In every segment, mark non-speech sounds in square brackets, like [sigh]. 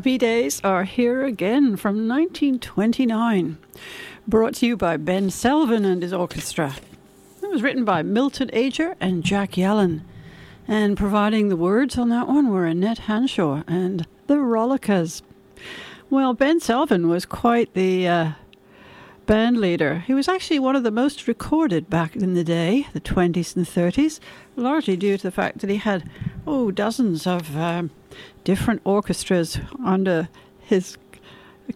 Happy Days Are Here Again from 1929, brought to you by Ben Selvin and his orchestra. It was written by Milton Ager and Jack Yellen, and providing the words on that one were Annette Hanshaw and the Rollickers. Well, Ben Selvin was quite the uh, band leader. He was actually one of the most recorded back in the day, the 20s and 30s, largely due to the fact that he had, oh, dozens of. Um, different orchestras under his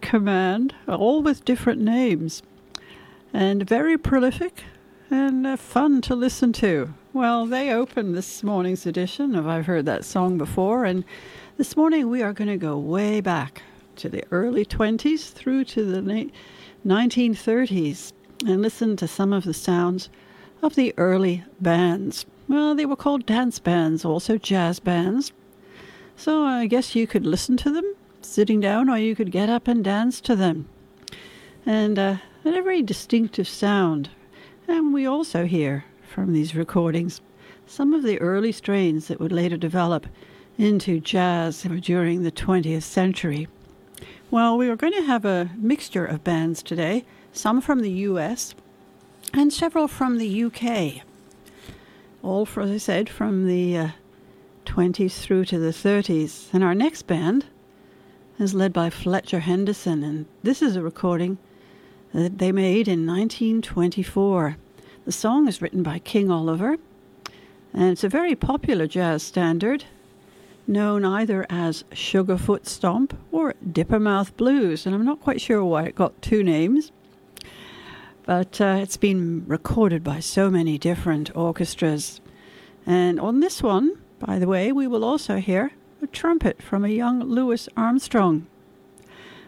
command, all with different names, and very prolific and uh, fun to listen to. Well, they opened this morning's edition of I've Heard That Song Before, and this morning we are going to go way back to the early 20s through to the na- 1930s and listen to some of the sounds of the early bands. Well, they were called dance bands, also jazz bands. So I guess you could listen to them sitting down, or you could get up and dance to them. And uh, a very distinctive sound. And we also hear from these recordings some of the early strains that would later develop into jazz during the 20th century. Well, we are going to have a mixture of bands today, some from the US and several from the UK. All, for, as I said, from the uh, 20s through to the 30s. And our next band is led by Fletcher Henderson, and this is a recording that they made in 1924. The song is written by King Oliver, and it's a very popular jazz standard, known either as Sugarfoot Stomp or Dippermouth Blues, and I'm not quite sure why it got two names. But uh, it's been recorded by so many different orchestras. And on this one, by the way, we will also hear a trumpet from a young Louis Armstrong,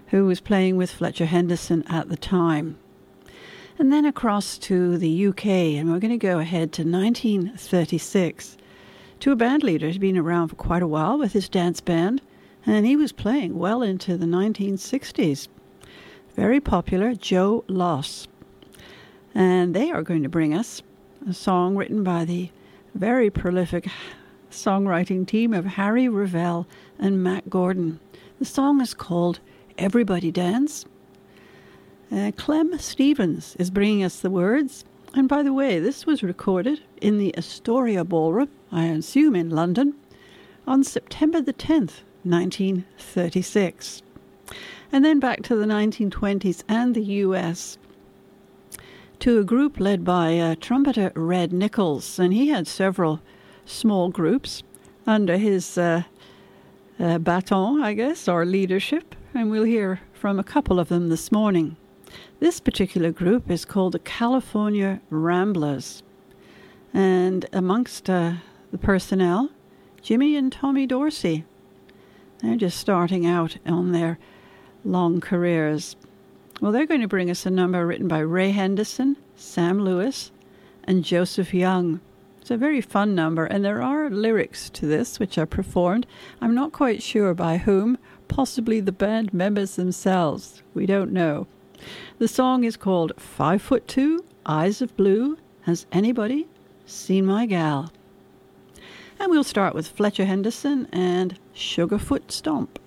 who was playing with Fletcher Henderson at the time. And then across to the UK, and we're going to go ahead to 1936 to a band leader who's been around for quite a while with his dance band, and he was playing well into the 1960s. Very popular, Joe Loss. And they are going to bring us a song written by the very prolific songwriting team of Harry Revel and Mack Gordon. The song is called Everybody Dance. Uh, Clem Stevens is bringing us the words. And by the way, this was recorded in the Astoria Ballroom, I assume in London, on September the 10th, 1936. And then back to the 1920s and the US to a group led by uh, trumpeter Red Nichols, and he had several small groups under his uh, uh, baton, I guess, or leadership, and we'll hear from a couple of them this morning. This particular group is called the California Ramblers, and amongst uh, the personnel, Jimmy and Tommy Dorsey. They're just starting out on their long careers. Well, they're going to bring us a number written by Ray Henderson, Sam Lewis, and Joseph Young. It's a very fun number, and there are lyrics to this which are performed. I'm not quite sure by whom, possibly the band members themselves. We don't know. The song is called Five Foot Two, Eyes of Blue. Has anybody seen my gal? And we'll start with Fletcher Henderson and Sugarfoot Stomp.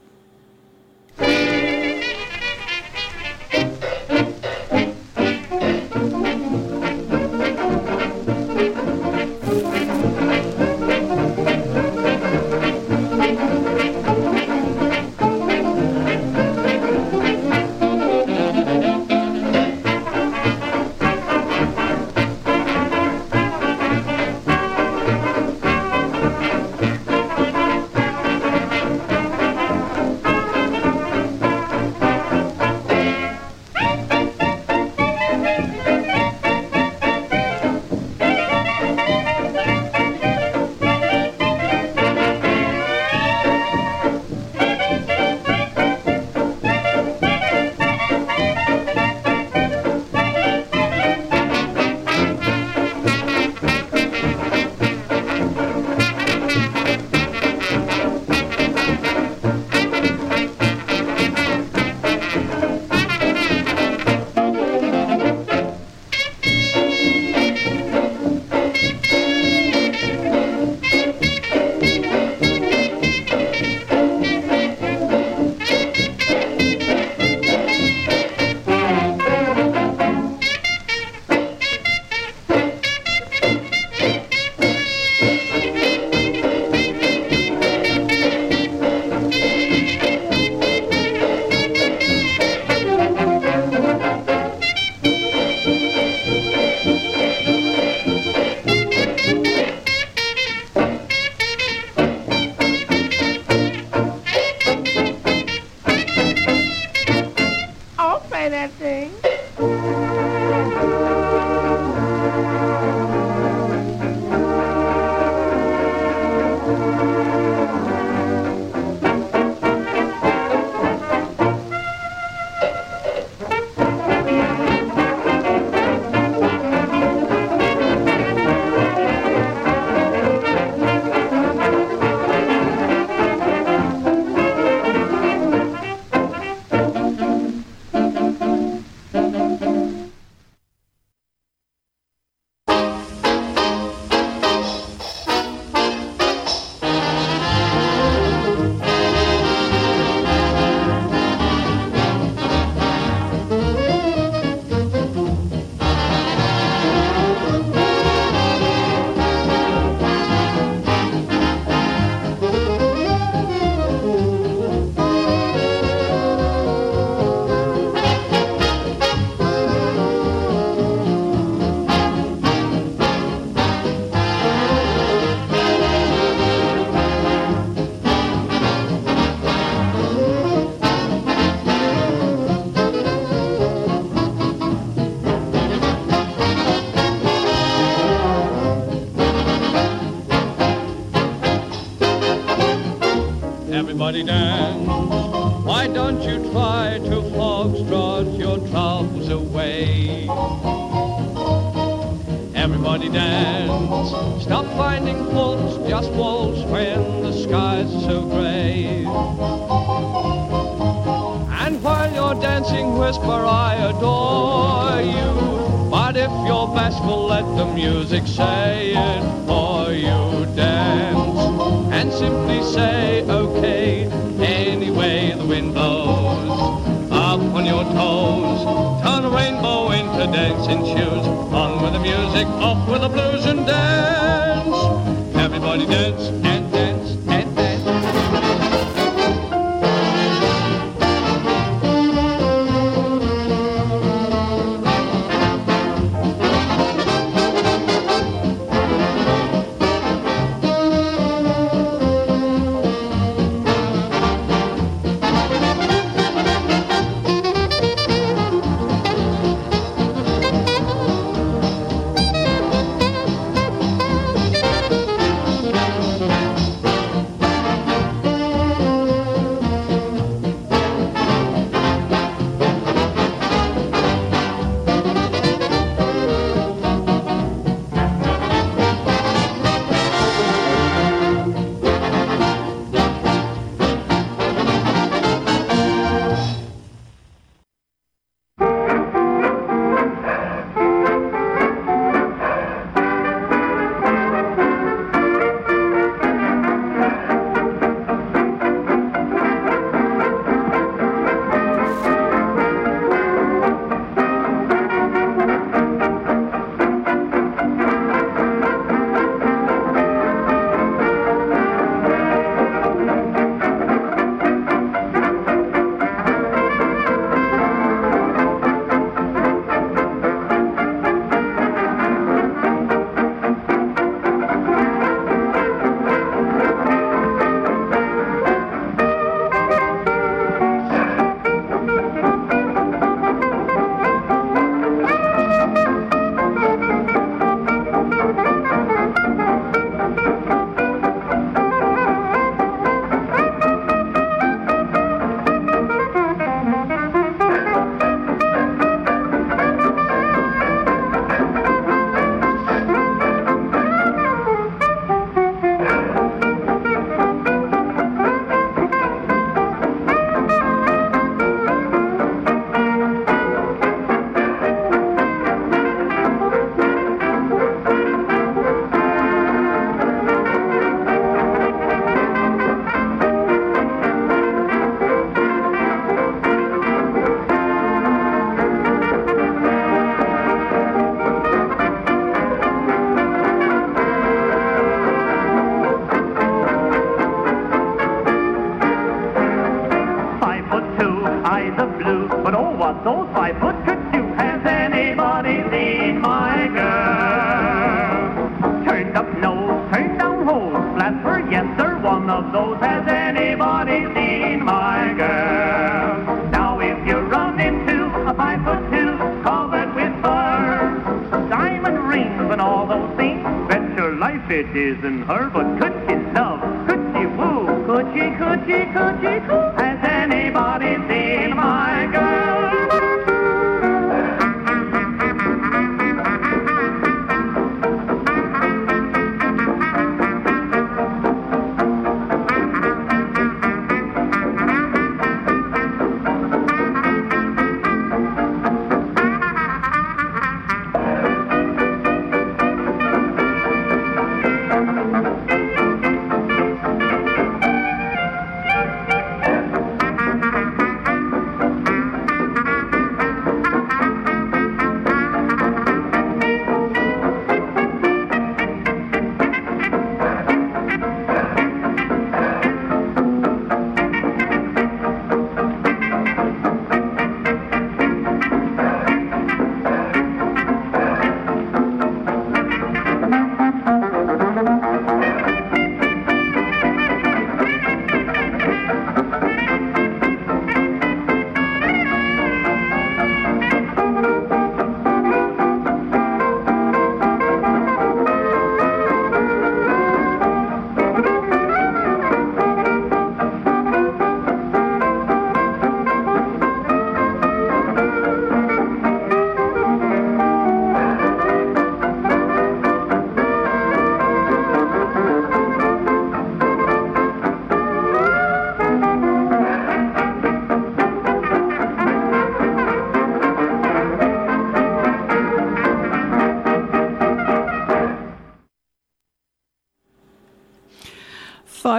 music say it for you dance and simply say okay any way the wind blows up on your toes. Turn a rainbow into dancing shoes. On with the music off with the blues and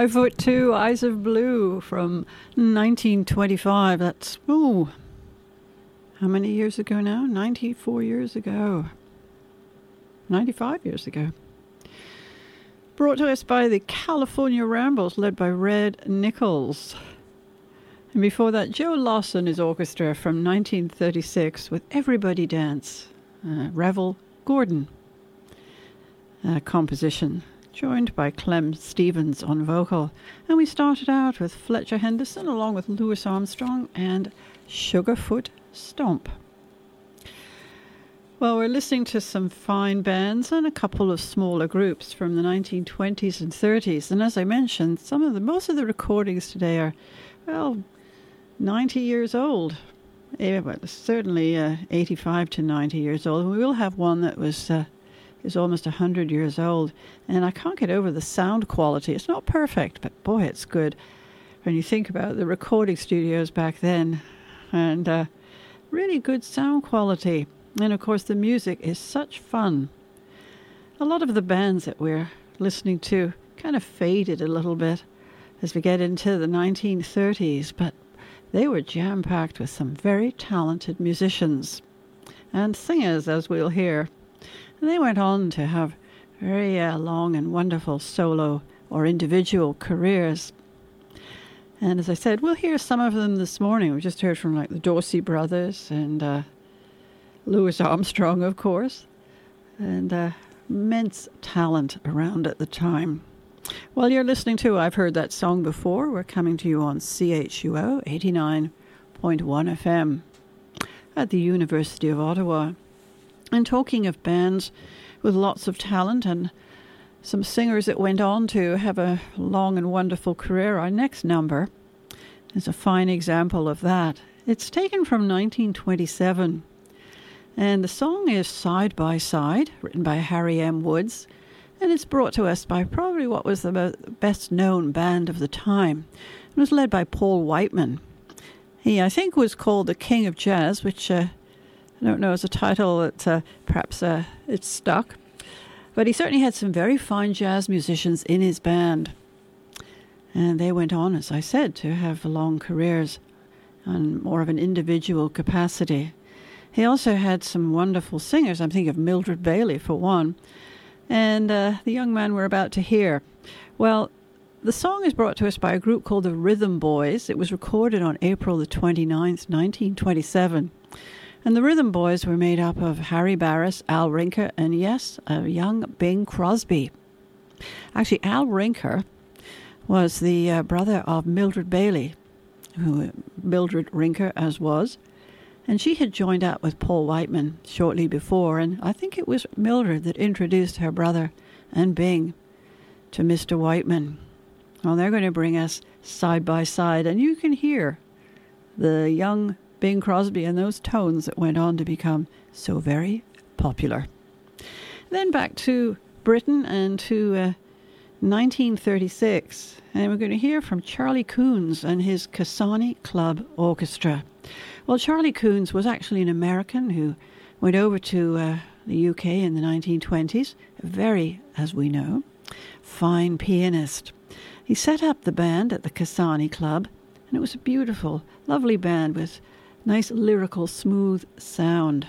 Five foot two, Eyes of Blue from 1925. That's, oh, how many years ago now? 94 years ago. 95 years ago. Brought to us by the California Ramblers, led by Red Nichols. And before that, Joe Lawson is orchestra from 1936 with Everybody Dance, uh, Revel Gordon uh, composition, joined by Clem Stevens on vocal. And we started out with Fletcher Henderson along with Louis Armstrong and Sugarfoot Stomp. Well, we're listening to some fine bands and a couple of smaller groups from the 1920s and 30s. And as I mentioned, some of the most of the recordings today are, well, 90 years old. Yeah, certainly uh, 85 to 90 years old. We will have one that was uh, is almost 100 years old. And I can't get over the sound quality. It's not perfect, but boy, it's good. When you think about the recording studios back then, and uh, really good sound quality. And of course, the music is such fun. A lot of the bands that we're listening to kind of faded a little bit as we get into the 1930s, but they were jam packed with some very talented musicians and singers, as we'll hear. And they went on to have very uh, long and wonderful solo or individual careers. And as I said, we'll hear some of them this morning. We just heard from like the Dorsey brothers and uh, Louis Armstrong, of course, and uh, immense talent around at the time. Well, you're listening to I've Heard That Song Before. We're coming to you on CHUO 89.1 FM at the University of Ottawa. And talking of bands with lots of talent and some singers that went on to have a long and wonderful career, our next number is a fine example of that. It's taken from 1927 and the song is Side by Side, written by Harry M. Woods, and it's brought to us by probably what was the best known band of the time. It was led by Paul Whiteman. He, I think, was called the King of Jazz, which uh, I don't know is a title that uh, perhaps uh, it's stuck. But he certainly had some very fine jazz musicians in his band. And they went on, as I said, to have long careers on more of an individual capacity. He also had some wonderful singers. I'm thinking of Mildred Bailey, for one, and uh, the young man we're about to hear. Well, the song is brought to us by a group called the Rhythm Boys. It was recorded on April the 29th, 1927. And the Rhythm Boys were made up of Harry Barris, Al Rinker, and yes, a young Bing Crosby. Actually, Al Rinker was the uh, brother of Mildred Bailey, who Mildred Rinker as was, and she had joined up with Paul Whiteman shortly before, and I think it was Mildred that introduced her brother and Bing to Mr. Whiteman. Well, they're going to bring us side by side, and you can hear the young Bing Crosby and those tones that went on to become so very popular. Then back to Britain and to uh, 1936, and we're going to hear from Charlie Kunz and his Casani Club Orchestra. Well, Charlie Kunz was actually an American who went over to uh, the UK in the 1920s, a very, as we know, fine pianist. He set up the band at the Casani Club, and it was a beautiful, lovely band with nice lyrical, smooth sound.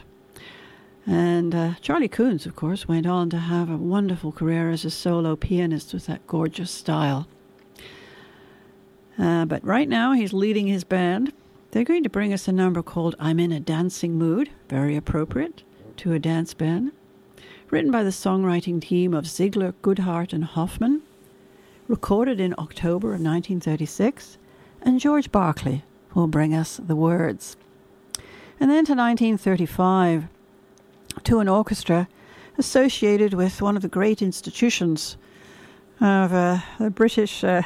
And uh, Charlie Kunz, of course, went on to have a wonderful career as a solo pianist with that gorgeous style. Uh, but right now, he's leading his band, they're going to bring us a number called I'm in a Dancing Mood, very appropriate to a dance band, written by the songwriting team of Sigler, Goodhart, and Hoffman, recorded in October of 1936, and George Barclay will bring us the words. And then to 1935, to an orchestra associated with one of the great institutions of uh, the British uh,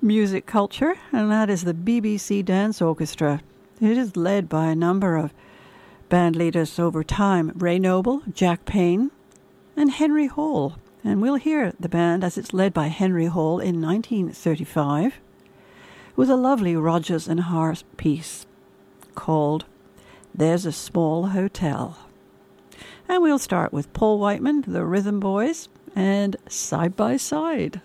music culture, and that is the BBC Dance Orchestra. It is led by a number of band leaders over time Ray Noble, Jack Payne, and Henry Hall. And we'll hear the band as it's led by Henry Hall in 1935 with a lovely Rodgers and Hart piece called There's a Small Hotel. And we'll start with Paul Whiteman, the Rhythm Boys, and Side by Side.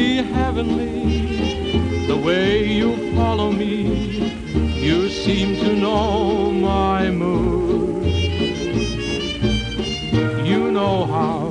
be heavenly the way you follow me. You seem to know my mood. You know how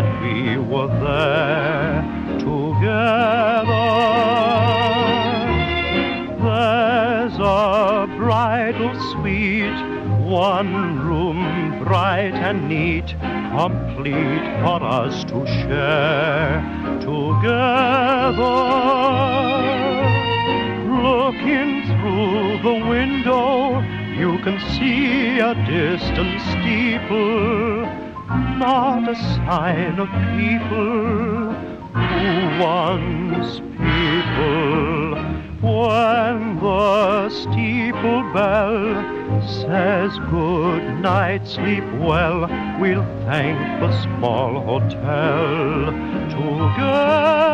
that we were there together. There's a bridal suite, one room bright and neat, complete for us to share together. Looking through the window, you can see a distant steeple, not a sign of people who once people. When the steeple bell says good night, sleep well, we'll thank the small hotel together.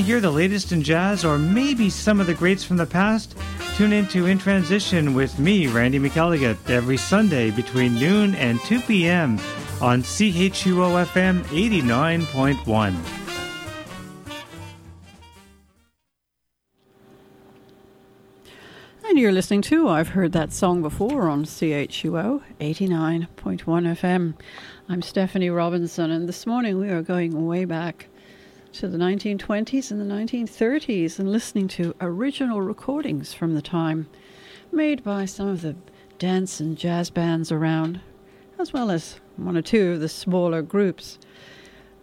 To hear the latest in jazz or maybe some of the greats from the past? Tune into In Transition with me, Randy McElligott, every Sunday between noon and 2 p.m. on CHUO FM 89.1. And you're listening to I've Heard That Song Before on CHUO 89.1 FM. I'm Stephanie Robinson, and this morning we are going way back to the 1920s and the 1930s and listening to original recordings from the time made by some of the dance and jazz bands around, as well as one or two of the smaller groups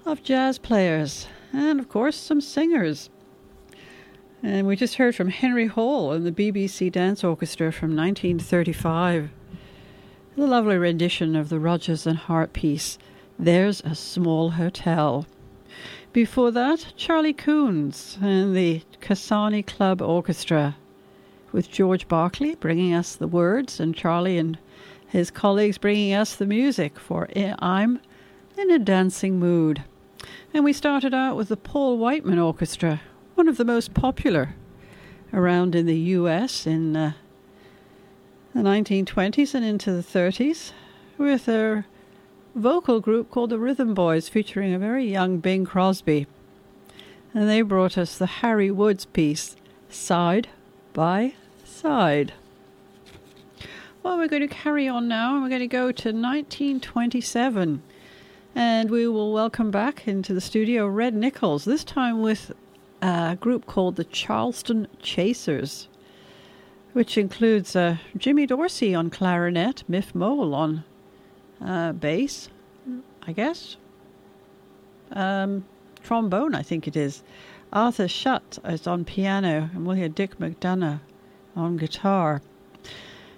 of jazz players, and of course some singers. And we just heard from Henry Hall and the BBC Dance Orchestra from 1935. The lovely rendition of the Rodgers and Hart piece, There's a Small Hotel. Before that, Charlie Kunz and the Casani Club Orchestra with George Barclay bringing us the words and Charlie and his colleagues bringing us the music for I'm in a Dancing Mood. And we started out with the Paul Whiteman Orchestra, one of the most popular around in the US in uh, the 1920s and into the 30s, with their vocal group called the Rhythm Boys, featuring a very young Bing Crosby. And they brought us the Harry Woods piece, Side by Side. Well, we're going to carry on now, and we're going to go to 1927. And we will welcome back into the studio Red Nichols, this time with a group called the Charleston Chasers, which includes uh, Jimmy Dorsey on clarinet, Miff Mole on uh, bass, I guess. Um, trombone, I think it is. Arthur Schutt is on piano, and we'll hear Dick McDonough on guitar.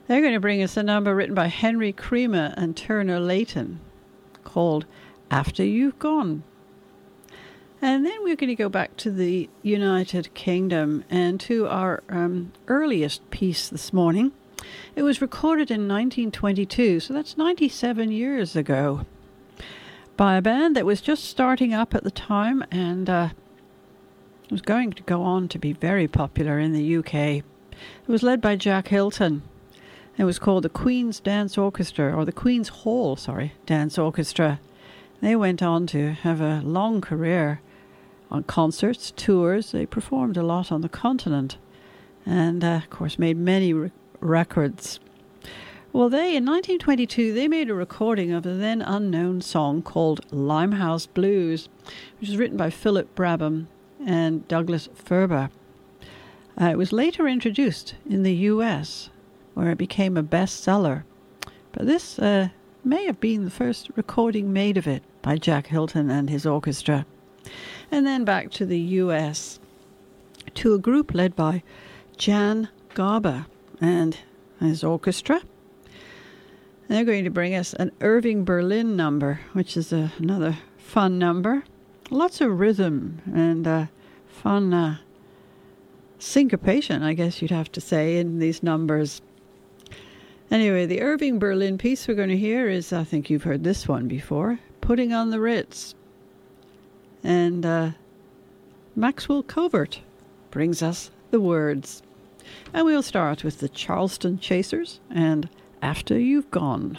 They're going to bring us a number written by Henry Creamer and Turner Layton called After You've Gone. And then we're going to go back to the United Kingdom and to our um, earliest piece this morning. It was recorded in 1922, so that's 97 years ago, by a band that was just starting up at the time and uh, was going to go on to be very popular in the UK. It was led by Jack Hylton. It was called the Queen's Dance Orchestra, or the Queen's Hall, sorry, Dance Orchestra. They went on to have a long career on concerts, tours. They performed a lot on the continent, and uh, of course made many re- Records. Well, they, in 1922, they made a recording of a then unknown song called Limehouse Blues, which was written by Philip Braham and Douglas Furber. Uh, it was later introduced in the US, where it became a bestseller. But this uh, may have been the first recording made of it by Jack Hylton and his orchestra. And then back to the US to a group led by Jan Garber and his orchestra. They're going to bring us an Irving Berlin number, which is a, another fun number. Lots of rhythm and uh, fun uh, syncopation, I guess you'd have to say, in these numbers. Anyway, the Irving Berlin piece we're going to hear is, I think you've heard this one before, Putting on the Ritz. And uh, Maxwell Covert brings us the words. And we'll start with the Charleston Chasers and After You've Gone.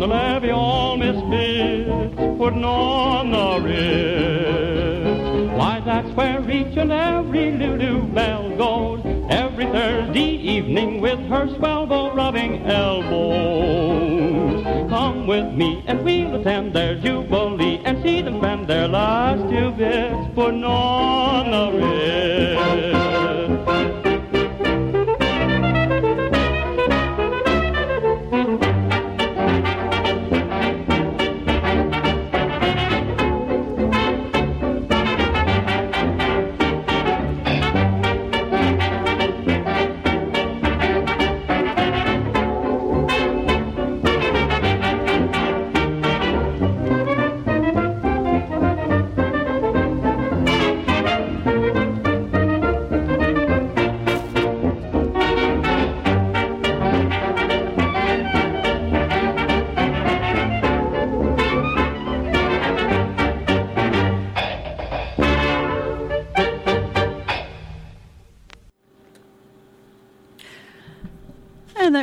The levee, all misfits putting on the Ritz. Why, that's where each and every Lulu belle goes every Thursday evening with her swell rubbing elbows. Come with me and we'll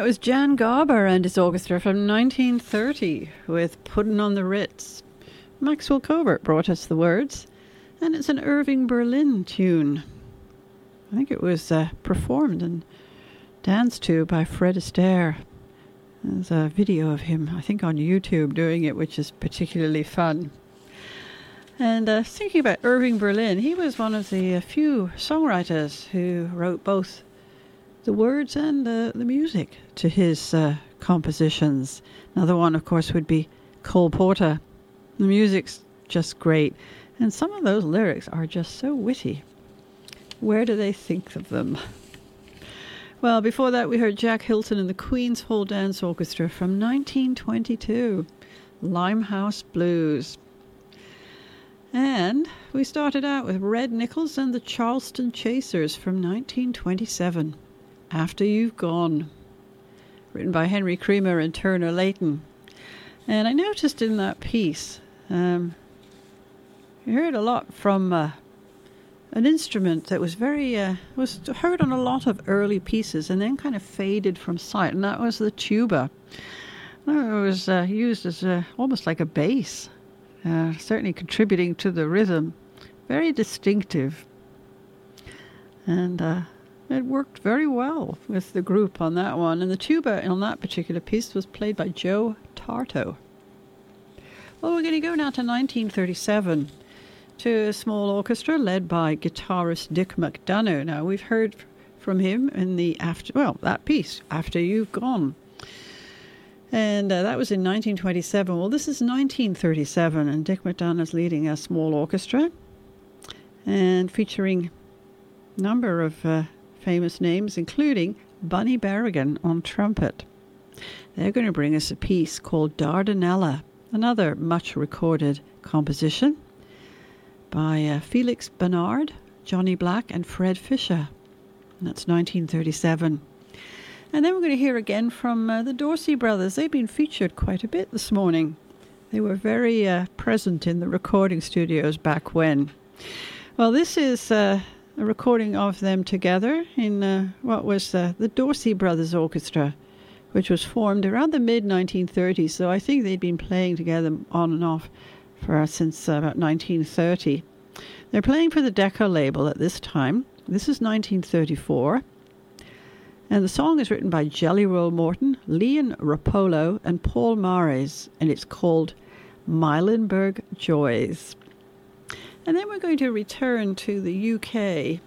was Jan Garber and his orchestra from 1930 with Puttin' on the Ritz. Maxwell Covert brought us the words, and it's an Irving Berlin tune. I think it was uh, performed and danced to by Fred Astaire. There's a video of him, I think, on YouTube doing it, which is particularly fun. And uh, thinking about Irving Berlin, he was one of the uh, few songwriters who wrote both the words and uh, the music to his uh, compositions. Another one, of course, would be Cole Porter. The music's just great, and some of those lyrics are just so witty. Where do they think of them? Well, before that, we heard Jack Hylton and the Queen's Hall Dance Orchestra from 1922, Limehouse Blues. And we started out with Red Nichols and the Charleston Chasers from 1927, After You've Gone, written by Henry Creamer and Turner Layton. And I noticed in that piece, um, you heard a lot from uh, an instrument that was very uh, was heard on a lot of early pieces and then kind of faded from sight, and that was the tuba. It was uh, used as a, almost like a bass, uh, certainly contributing to the rhythm. Very distinctive, and uh, it worked very well with the group on that one. And the tuba on that particular piece was played by Joe Tarto. Well, we're going to go now to 1937 to a small orchestra led by guitarist Dick McDonough. Now, we've heard from him in the after, well, that piece, After You've Gone. And uh, that was in 1927. Well, this is 1937, and Dick McDonough's leading a small orchestra and featuring a number of uh, famous names, including Bunny Berigan on trumpet. They're going to bring us a piece called Dardanella, another much recorded composition by uh, Felix Bernard, Johnny Black, and Fred Fisher. And that's 1937. And then we're going to hear again from uh, the Dorsey brothers. They've been featured quite a bit this morning. They were very uh, present in the recording studios back when. Well, this is uh, a recording of them together in uh, what was uh, the Dorsey Brothers Orchestra, which was formed around the mid 1930s. So I think they'd been playing together on and off for uh, since about 1930. They're playing for the Decca label at this time. This is 1934. And the song is written by Jelly Roll Morton, Leon Roppolo, and Paul Mares, and it's called Milenberg Joys. And then we're going to return to the UK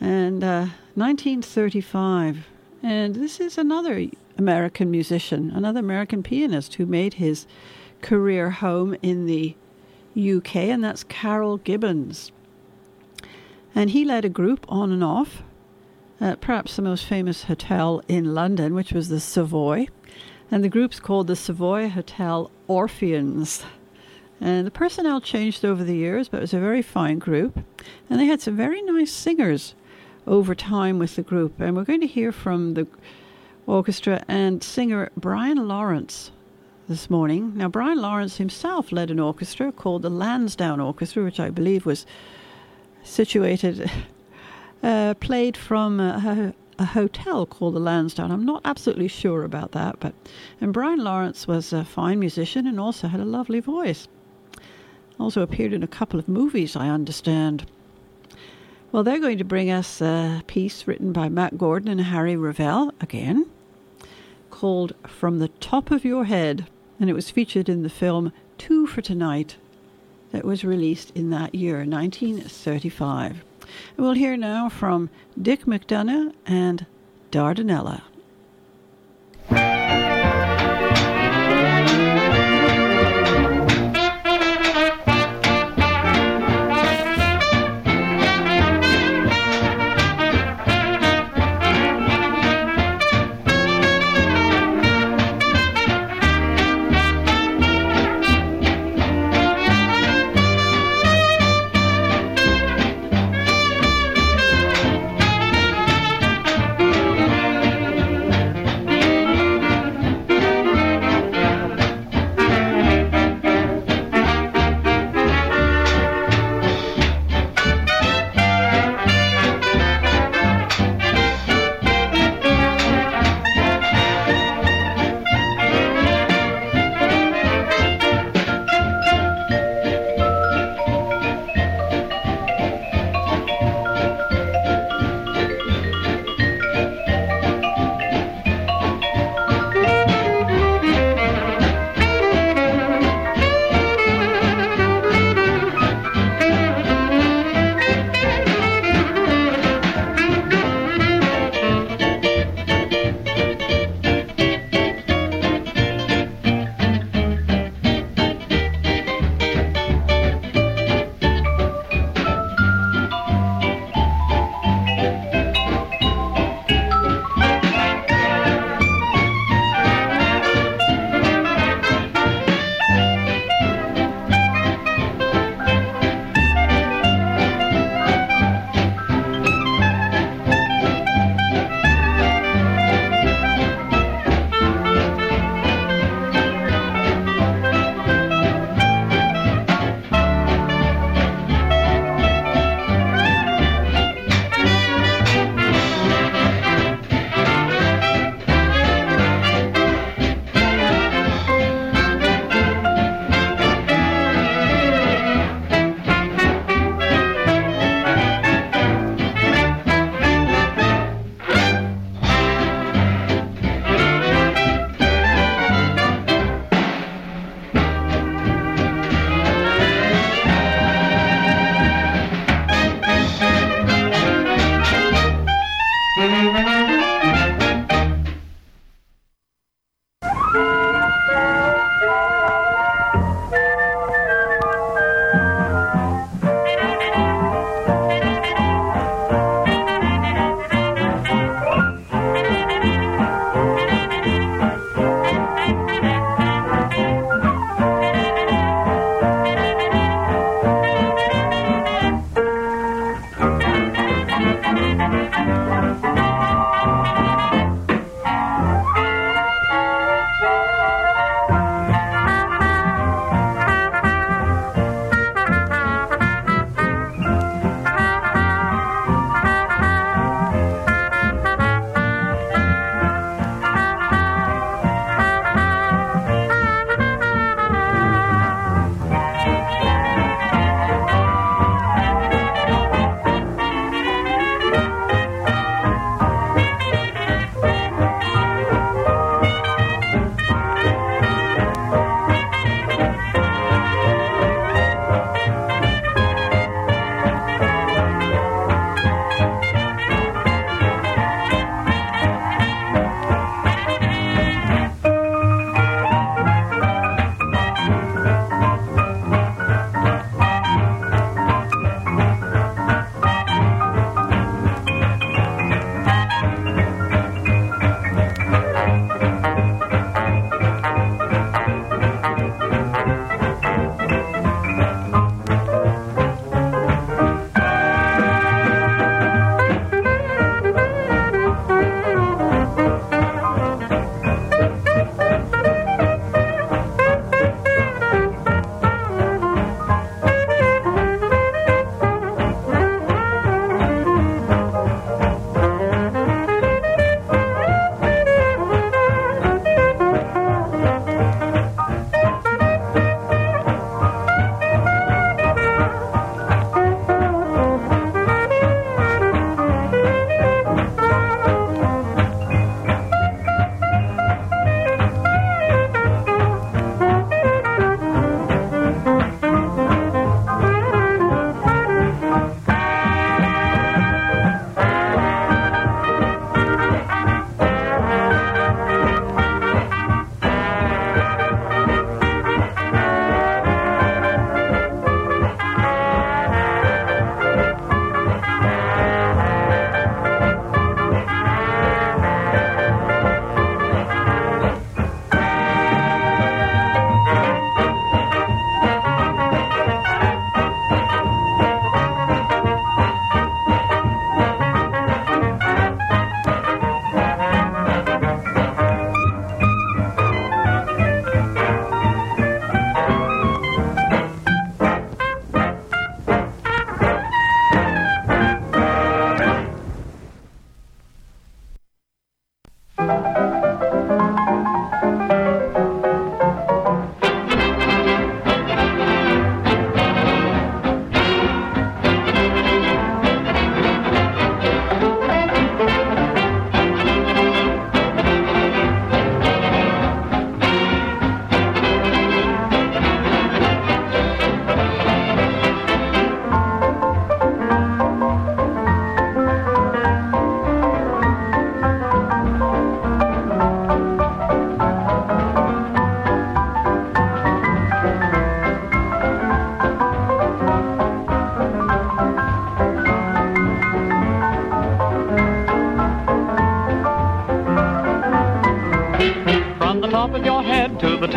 and uh, 1935. And this is another American musician, another American pianist who made his career home in the UK, and that's Carroll Gibbons. And he led a group on and off at perhaps the most famous hotel in London, which was the Savoy. And the group's called the Savoy Hotel Orpheans. And the personnel changed over the years, but it was a very fine group. And they had some very nice singers over time with the group. And we're going to hear from the orchestra and singer Brian Lawrence this morning. Now, Brian Lawrence himself led an orchestra called the Lansdowne Orchestra, which I believe was situated, [laughs] uh, played from a, a, hotel called the Lansdowne. I'm not absolutely sure about that, but and Brian Lawrence was a fine musician and also had a lovely voice. Also appeared in a couple of movies, I understand. Well, they're going to bring us a piece written by Mack Gordon and Harry Revel again, called From the Top of Your Head, and it was featured in the film Two for Tonight that was released in that year, 1935. And we'll hear now from Dick McDonough and Dardanella.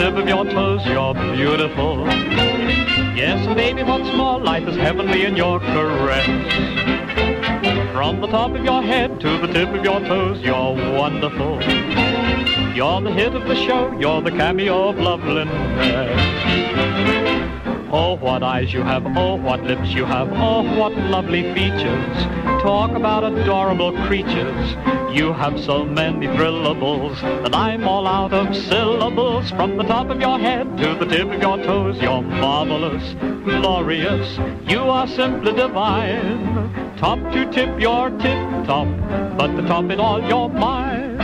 Tip of your toes, you're beautiful. Yes, baby, what's more, life is heavenly in your caress. From the top of your head to the tip of your toes, you're wonderful. You're the hit of the show, you're the cameo of loveliness. Oh, what eyes you have, oh, what lips you have, oh, what lovely features. Talk about adorable creatures. You have so many thrillables that I'm all out of syllables. From the top of your head to the tip of your toes, you're marvelous, glorious. You are simply divine. Top to tip, you're tip top, but the top it all, you're mine.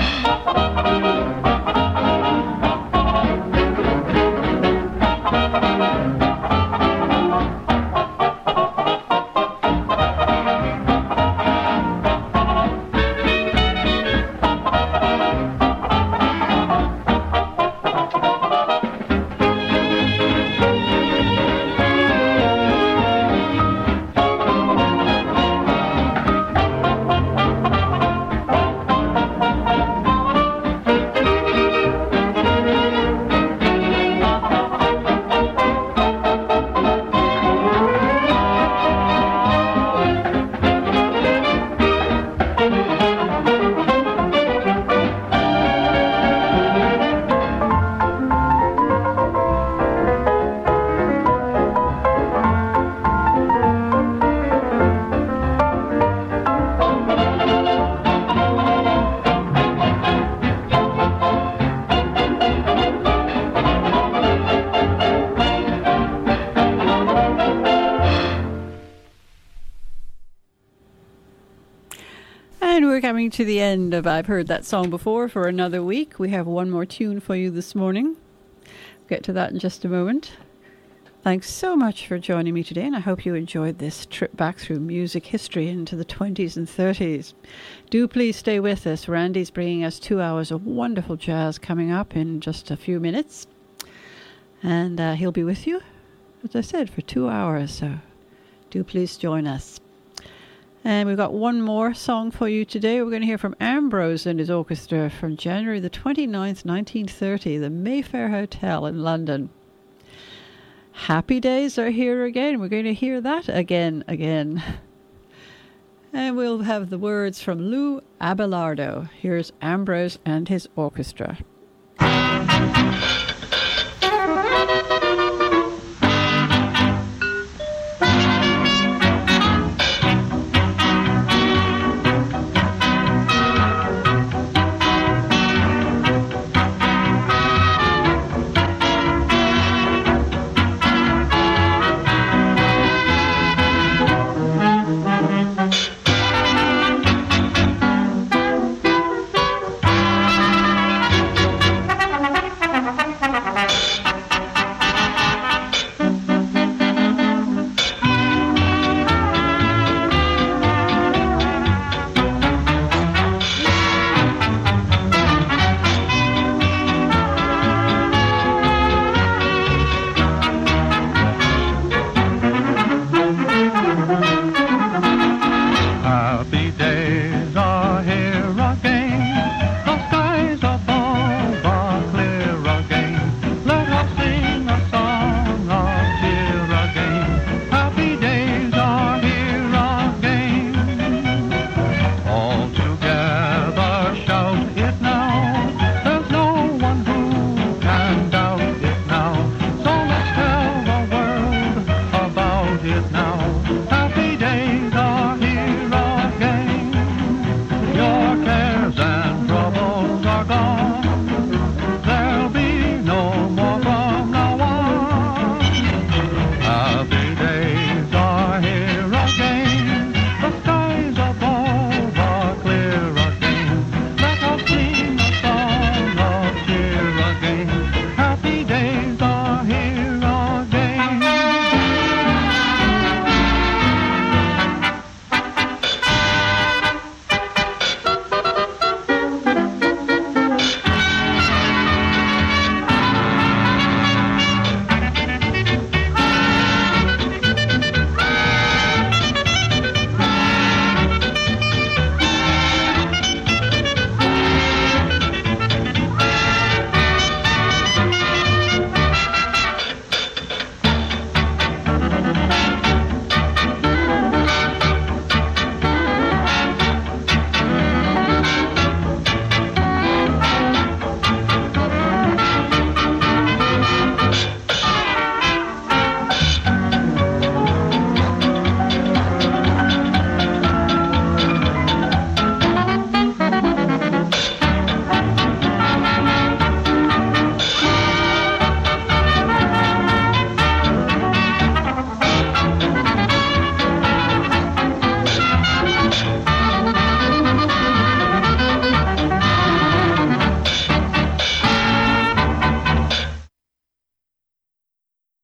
To the end of I've Heard That Song Before for another week. We have one more tune for you this morning. We'll get to that in just a moment. Thanks so much for joining me today, and I hope you enjoyed this trip back through music history into the 20s and 30s. Do please stay with us. Randy's bringing us two hours of wonderful jazz coming up in just a few minutes. And uh, he'll be with you, as I said, for two hours. So do please join us. And we've got one more song for you today. We're going to hear from Ambrose and his orchestra from January the 29th, 1930, the Mayfair Hotel in London. Happy days are here again. We're going to hear that again, again. And we'll have the words from Lou Abelardo. Here's Ambrose and his orchestra.